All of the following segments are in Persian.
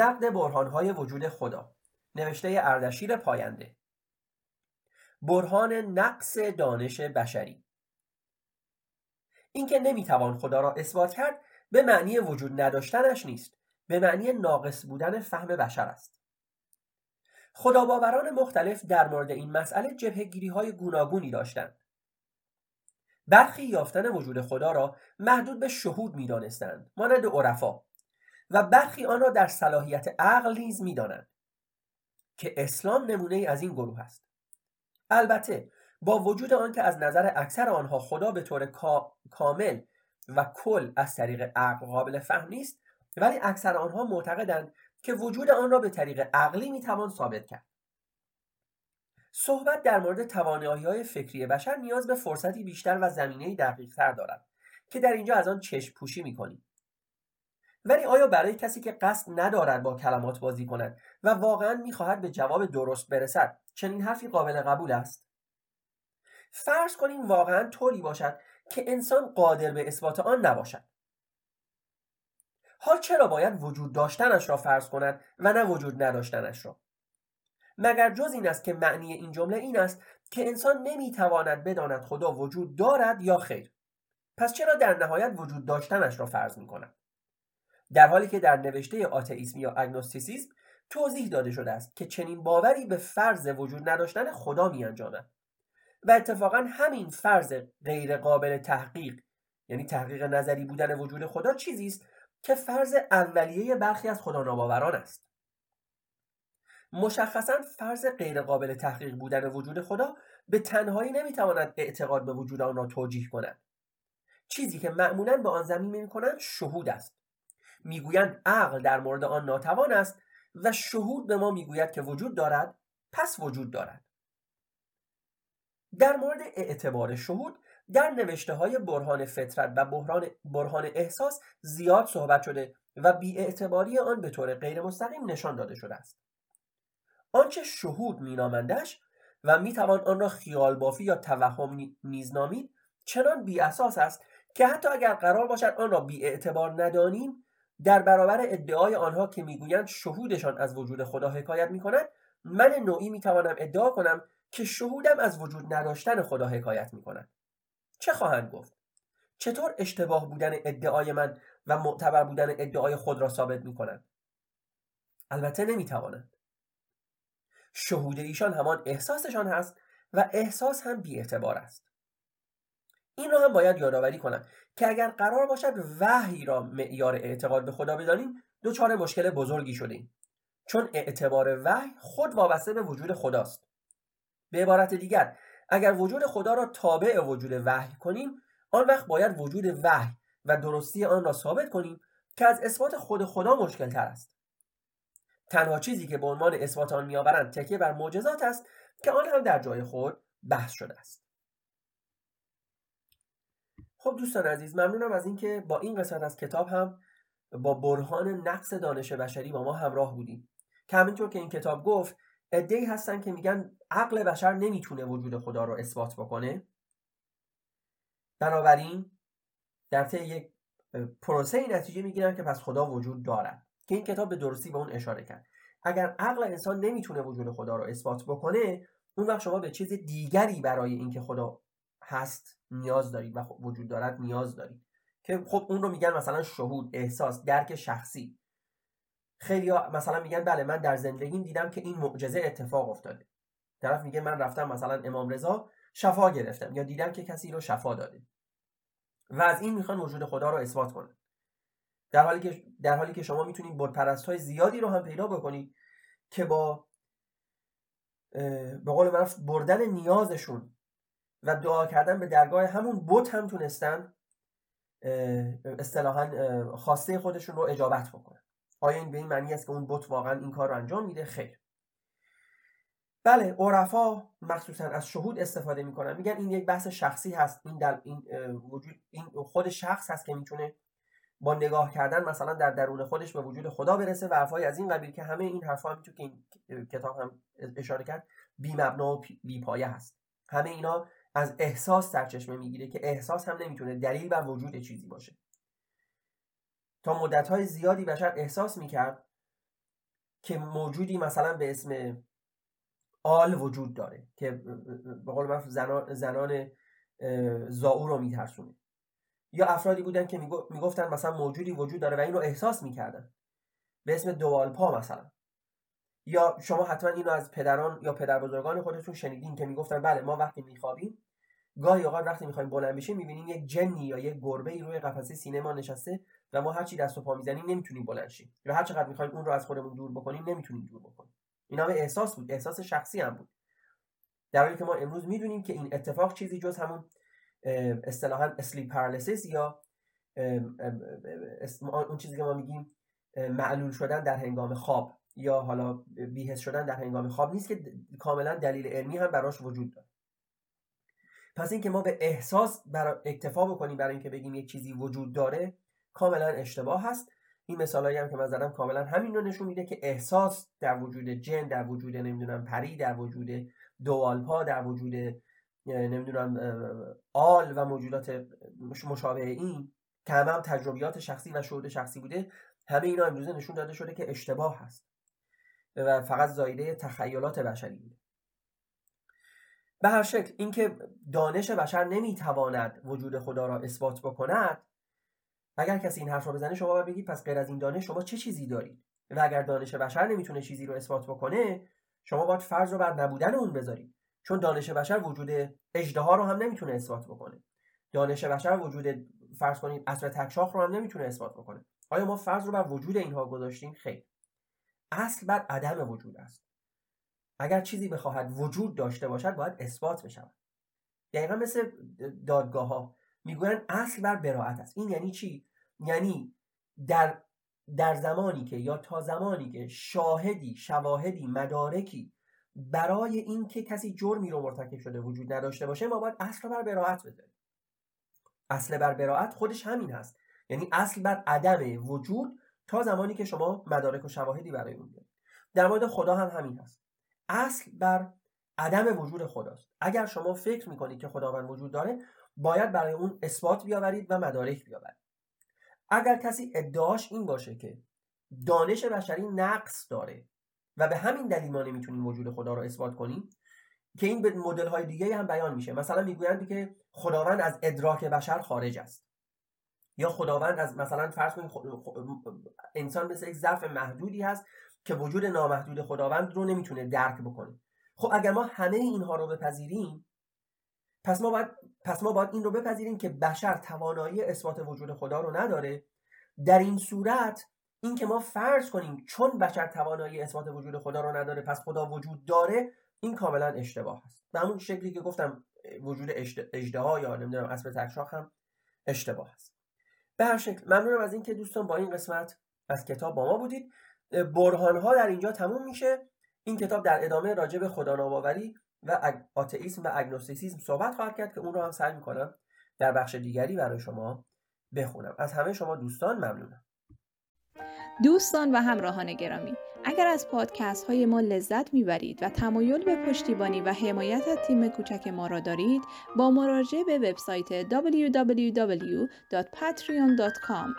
نقد برهانهای وجود خدا نوشته اردشیر پاینده. برهان نقص دانش بشری. اینکه نمی‌توان خدا را اثبات کرد به معنی وجود نداشتنش نیست به معنی ناقص بودن فهم بشر است. خداباوران مختلف در مورد این مسئله جبهگیری های گوناگونی داشتند. برخی یافتن وجود خدا را محدود به شهود می‌دانستند مانند عرفا. و برخی آن را در صلاحیت عقل نیز می‌دانند که اسلام نمونه از این گروه است. البته با وجود آنکه از نظر اکثر آنها خدا به طور کامل و کل از طریق عقل قابل فهم نیست ولی اکثر آنها معتقدند که وجود آن را به طریق عقلی می‌توان ثابت کرد. صحبت در مورد توانایی های فکری بشر نیاز به فرصتی بیشتر و زمینه دقیق تر دارد که در اینجا از آن چشم پوشی می‌کنیم. ولی آیا برای کسی که قصد ندارد با کلمات بازی کند و واقعا می‌خواهد به جواب درست برسد چنین حرفی قابل قبول است؟ فرض کنیم واقعا طوری باشد که انسان قادر به اثبات آن نباشد. حال چرا باید وجود داشتنش را فرض کند و نه وجود نداشتنش را؟ مگر جز این است که معنی این جمله این است که انسان نمی‌تواند بداند خدا وجود دارد یا خیر؟ پس چرا در نهایت وجود داشتنش را فرض می کند در حالی که در نوشته آتئیسم یا اگنوستیسیسم توضیح داده شده است که چنین باوری به فرض وجود نداشتن خدا می انجامد و اتفاقا همین فرض غیر قابل تحقیق یعنی تحقیق نظری بودن وجود خدا چیزی است که فرض اولیه برخی از خدا ناباوران است. مشخصا فرض غیر قابل تحقیق بودن وجود خدا به تنهایی نمی‌تواند اعتقاد به وجود آن را توجیه کند. چیزی که معمولا به آن زمین کنند شهود است. می‌گویند عقل در مورد آن ناتوان است و شهود به ما می‌گوید که وجود دارد پس وجود دارد. در مورد اعتبار شهود در نوشته های برهان فطرت و بحران برهان احساس زیاد صحبت شده و بیاعتباری آن به طور غیر مستقیم نشان داده شده است. آنچه شهود مینامندش و می‌توان آن را خیال بافی یا توهم نیز چنان بی اساس است که حتی اگر قرار باشد آن را بی اعتبار ندانیم در برابر ادعای آنها که می‌گویند شهودشان از وجود خدا حکایت می‌کند من نوعی می‌توانم ادعا کنم که شهودم از وجود نداشتن خدا حکایت می‌کند. چه خواهند گفت؟ چطور اشتباه بودن ادعای من و معتبر بودن ادعای خود را ثابت می‌کنند؟ البته نمی‌توانند. شهود ایشان همان احساسشان هست و احساس هم بی اعتبار است. این را هم باید یادآوری کنم که اگر قرار باشد وحی را معیار اعتقاد به خدا بدانیم دچار مشکل بزرگی شدیم. چون اعتبار وحی خود وابسته به وجود خداست. به عبارت دیگر اگر وجود خدا را تابع وجود وحی کنیم آن وقت باید وجود وحی و درستی آن را ثابت کنیم که از اثبات خود خدا مشکل تر است. تنها چیزی که به عنوان اثبات آن میآورند تکیه بر معجزات است که آن هم در جای خود بحث شده است. خب دوستان عزیز ممنونم از اینکه با این قسمت از کتاب هم با برهان نقص دانش بشری با ما همراه بودیم که همینطور که این کتاب گفت ادهی هستن که میگن عقل بشر نمی‌تونه وجود خدا رو اثبات بکنه. بنابراین در طی یک پروسه نتیجه می‌گیرن که پس خدا وجود دارد که این کتاب به درستی به اون اشاره کرد. اگر عقل انسان نمی‌تونه وجود خدا رو اثبات بکنه اون وقت شما به چیز دیگری برای اینکه خدا هست نیاز دارید و وجود دارد نیاز دارید که خب اون رو میگن مثلا شهود احساس درک شخصی. خیلی مثلا میگن بله من در زندگیم دیدم که این معجزه اتفاق افتاده. طرف میگه من رفتم مثلا امام رضا شفا گرفتم یا دیدم که کسی رو شفا داده. و از این می‌خوان وجود خدا رو اثبات کنن. در حالی که در حالی که شما می‌تونید بت های زیادی رو هم پیدا بکنید که با به قول معروف بردن نیازشون و دعا کردن به درگاه همون بت هم تونستن اصطلاحا خواسته خودشون رو اجابت بکنن. آیا این به این معنی است که اون بت واقعا این کار رو انجام میده؟ خیر. بله عرفا مخصوصا از شهود استفاده می‌کنن. میگن این یک بحث شخصی هست. این در این وجود این خود شخص هست که می‌تونه با نگاه کردن مثلا در درون خودش به وجود خدا برسه و حرفای از این قبیل که همه این حرفا هم که این کتاب هم اشاره کرد بی مبنا و بی پایه هست. همه اینا از احساس سرچشمه می‌گیره که احساس هم نمی‌تونه دلیل بر وجود چیزی باشه. تا مدت زیادی بشر احساس می‌کرد که موجودی مثلا به اسم آل وجود داره که به قول زنان, زنان زاو رو میترسونه. یا افرادی بودن که می‌گفتن مثلا موجودی وجود داره و این رو احساس می‌کردن. به اسم دوالپا مثلا. یا شما حتما اینو از پدران یا پدر بزرگان خودتون شنیدین که می‌گفتن بله ما وقتی میخوابیم گاهی اوقات وقتی می‌خوایم بلند بشیم می‌بینیم یک جنی یا یک گربه ای روی قفسه سینه ما نشسته و ما هرچی دست و پا می‌زنیم نمی‌تونیم بلند شیم. یا هر چقدر می‌خوایم اون رو از خودمون دور بکنیم نمی‌تونیم دور بکنیم. این همه احساس بود احساس شخصی هم بود. در حالی که ما امروز می‌دونیم که این اتفاق چیزی جز همون اصطلاحا اسلیپ پارالیسیس یا اون چیزی که ما میگیم معلول شدن در هنگام خواب. یا حالا بیهس شدن در هنگام خواب نیست که کاملا دلیل علمی هم براش وجود داره. پس اینکه ما به احساس برای اکتفا بکنیم برای اینکه بگیم یک چیزی وجود داره کاملا اشتباه هست. این مثالایی هم که من زدم کاملا همین رو نشون میده که احساس در وجود جن در وجود نمی‌دونم پری در وجود دوالپا در وجود نمی‌دونم آل و موجودات مشابه این که هم تجربیات شخصی و شهود شخصی بوده همه اینا امروزه نشون داده شده که اشتباه هست. و فقط زایده تخیلات بشری بوده. به هر شکل اینکه دانش بشر نمی‌تواند وجود خدا را اثبات بکند اگر کسی این حرف رو بزنه شما باید بگید پس غیر از این دانش شما چه چیزی دارید؟ و اگر دانش بشر نمی‌تونه چیزی رو اثبات بکنه شما باید فرض رو بر نبودن اون بذارید. چون دانش بشر وجود اجدها رو هم نمی‌تونه اثبات بکنه. دانش بشر وجود فرض کنید اصل تکشاخ رو هم نمی‌تونه اثبات بکنه. آیا ما فرض رو بر وجود اینها گذاشتیم؟ خیر. اصل بر عدم وجود است. اگر چیزی بخواهد وجود داشته باشد باید اثبات بشود. دقیقا مثل دادگاه ها می‌گویند اصل بر براعت است. این یعنی چی؟ یعنی در در زمانی که یا تا زمانی که شاهدی شواهدی مدارکی برای اینکه کسی جرمی رو مرتکب شده وجود نداشته باشه ما باید اصل بر براعت بذاریم. اصل بر براعت خودش همین هست. یعنی اصل بر عدم وجود تا زمانی که شما مدارک و شواهدی برای اون دارید در مورد خدا هم همین هست. اصل بر عدم وجود خداست. اگر شما فکر می‌کنید که خداوند وجود داره باید برای اون اثبات بیاورید و مدارک بیاورید. اگر کسی ادعاش این باشه که دانش بشری نقص داره و به همین دلیل ما نمی‌تونیم وجود خدا رو اثبات کنیم که این به مدل های دیگه هم بیان میشه. مثلا می‌گویند که خداوند از ادراک بشر خارج است. یا خداوند از مثلا فرض کنید انسان مثل یک ظرف محدودی هست که وجود نامحدود خداوند رو نمی‌تونه درک بکنه. خب اگر ما همه اینها رو بپذیریم پس ما باید پس ما باید این رو بپذیریم که بشر توانایی اثبات وجود خدا رو نداره. در این صورت این که ما فرض کنیم چون بشر توانایی اثبات وجود خدا رو نداره پس خدا وجود داره این کاملا اشتباه است. به همون شکلی که گفتم وجود اجدها یا نمی‌دونم اسب تکشاخ هم اشتباه است. به هر شکل. ممنونم از اینکه دوستان با این قسمت از کتاب با ما بودید. برهان ها در اینجا تموم میشه. این کتاب در ادامه راجع به خدا و آتئیسم و اگنوستیسیسم صحبت خواهد کرد که اون رو هم سعی می‌کنم در بخش دیگری برای شما بخونم. از همه شما دوستان ممنونم. دوستان و همراهان گرامی اگر از پادکست های ما لذت می‌برید و تمایل به پشتیبانی و حمایت از تیم کوچک ما را دارید با مراجعه به وبسایت www.patreon.com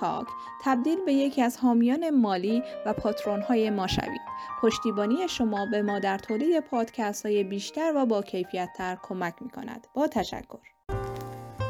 talk تبدیل به یکی از حامیان مالی و patron های ما شوید. پشتیبانی شما به ما در تولید پادکست های بیشتر و با کیفیت تر کمک می کند با تشکر.